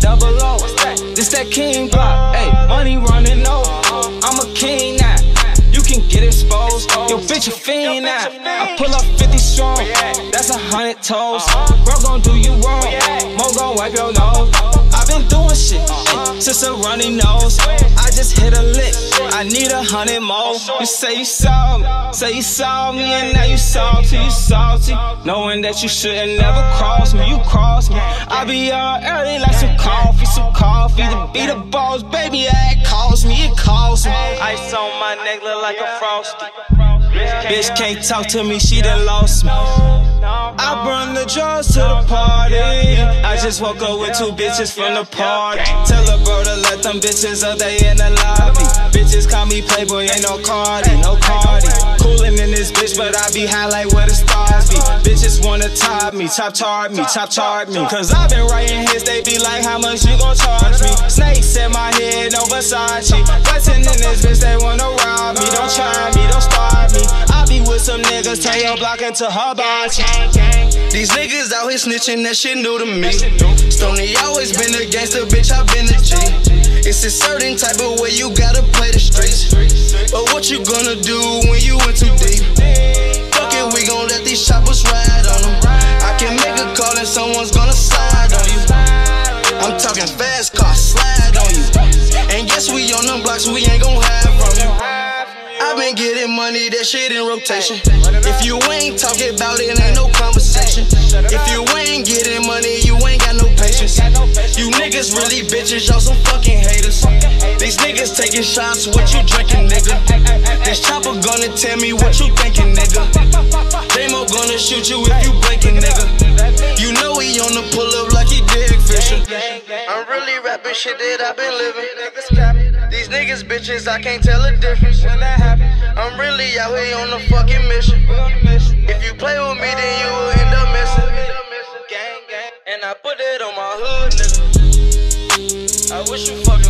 double O. This that king block, hey, money running over. I'm a king now. You can get exposed. Yo, bitch, a fiend now. I pull up 50 strong. That's a hundred toes. Bro, gon' do you wrong. Mo gon' wipe your nose. I've been doing shit since a runny nose. I just hit a lick. I need a hundred more. You say you saw me, say you saw me, and now you salty, you salty. Knowing that you shouldn't never cross me, you cross me. I be up early like some coffee, some coffee. To be the boss, baby, it cost me, it cost me. Ice on my neck look like a frosty. Bitch can't talk to me, she done lost me. I bring the drugs to the party. I just woke up with two bitches from the party. Tell a bro to let them bitches up, they in the lobby. Bitches call me Playboy, ain't no Cardi, no Cardi. Coolin' in this bitch, but I be high like where the stars be. Bitches wanna top me, top chart me, top chart me. Cause I been writing hits, they be like, how much you gon' charge me? Snakes in my head, no Versace. Flexin' niggas, turn your block into hibachi. These niggas out here snitching, that shit new to me. Stoney always been a gangster, bitch, I been a G. It's a certain type of way you gotta play the streets. But what you gonna do when you in too deep? Fuck it, we gon' let these choppers ride on them. I can make a call and someone's gonna slide on you. I'm talking fast car, slide on you. And guess we on them blocks, we ain't gon' money, that shit in rotation. If you ain't talking about it, ain't no conversation. If you ain't getting money, you ain't got no patience. You niggas really bitches, y'all some fucking haters. These niggas taking shots, what you drinking, nigga? This chopper gonna tell me what you thinking, nigga. Damo gonna shoot you if you blinking, nigga. You know he on the pull up like he Derek Fisher. I'm really rapping shit that I've been living. These niggas bitches, I can't tell the difference when that happens. I'm really out here on a fucking mission. If you play with me, then you will end up missing. Gang, gang. And I put it on my hood, nigga. I wish you fucking.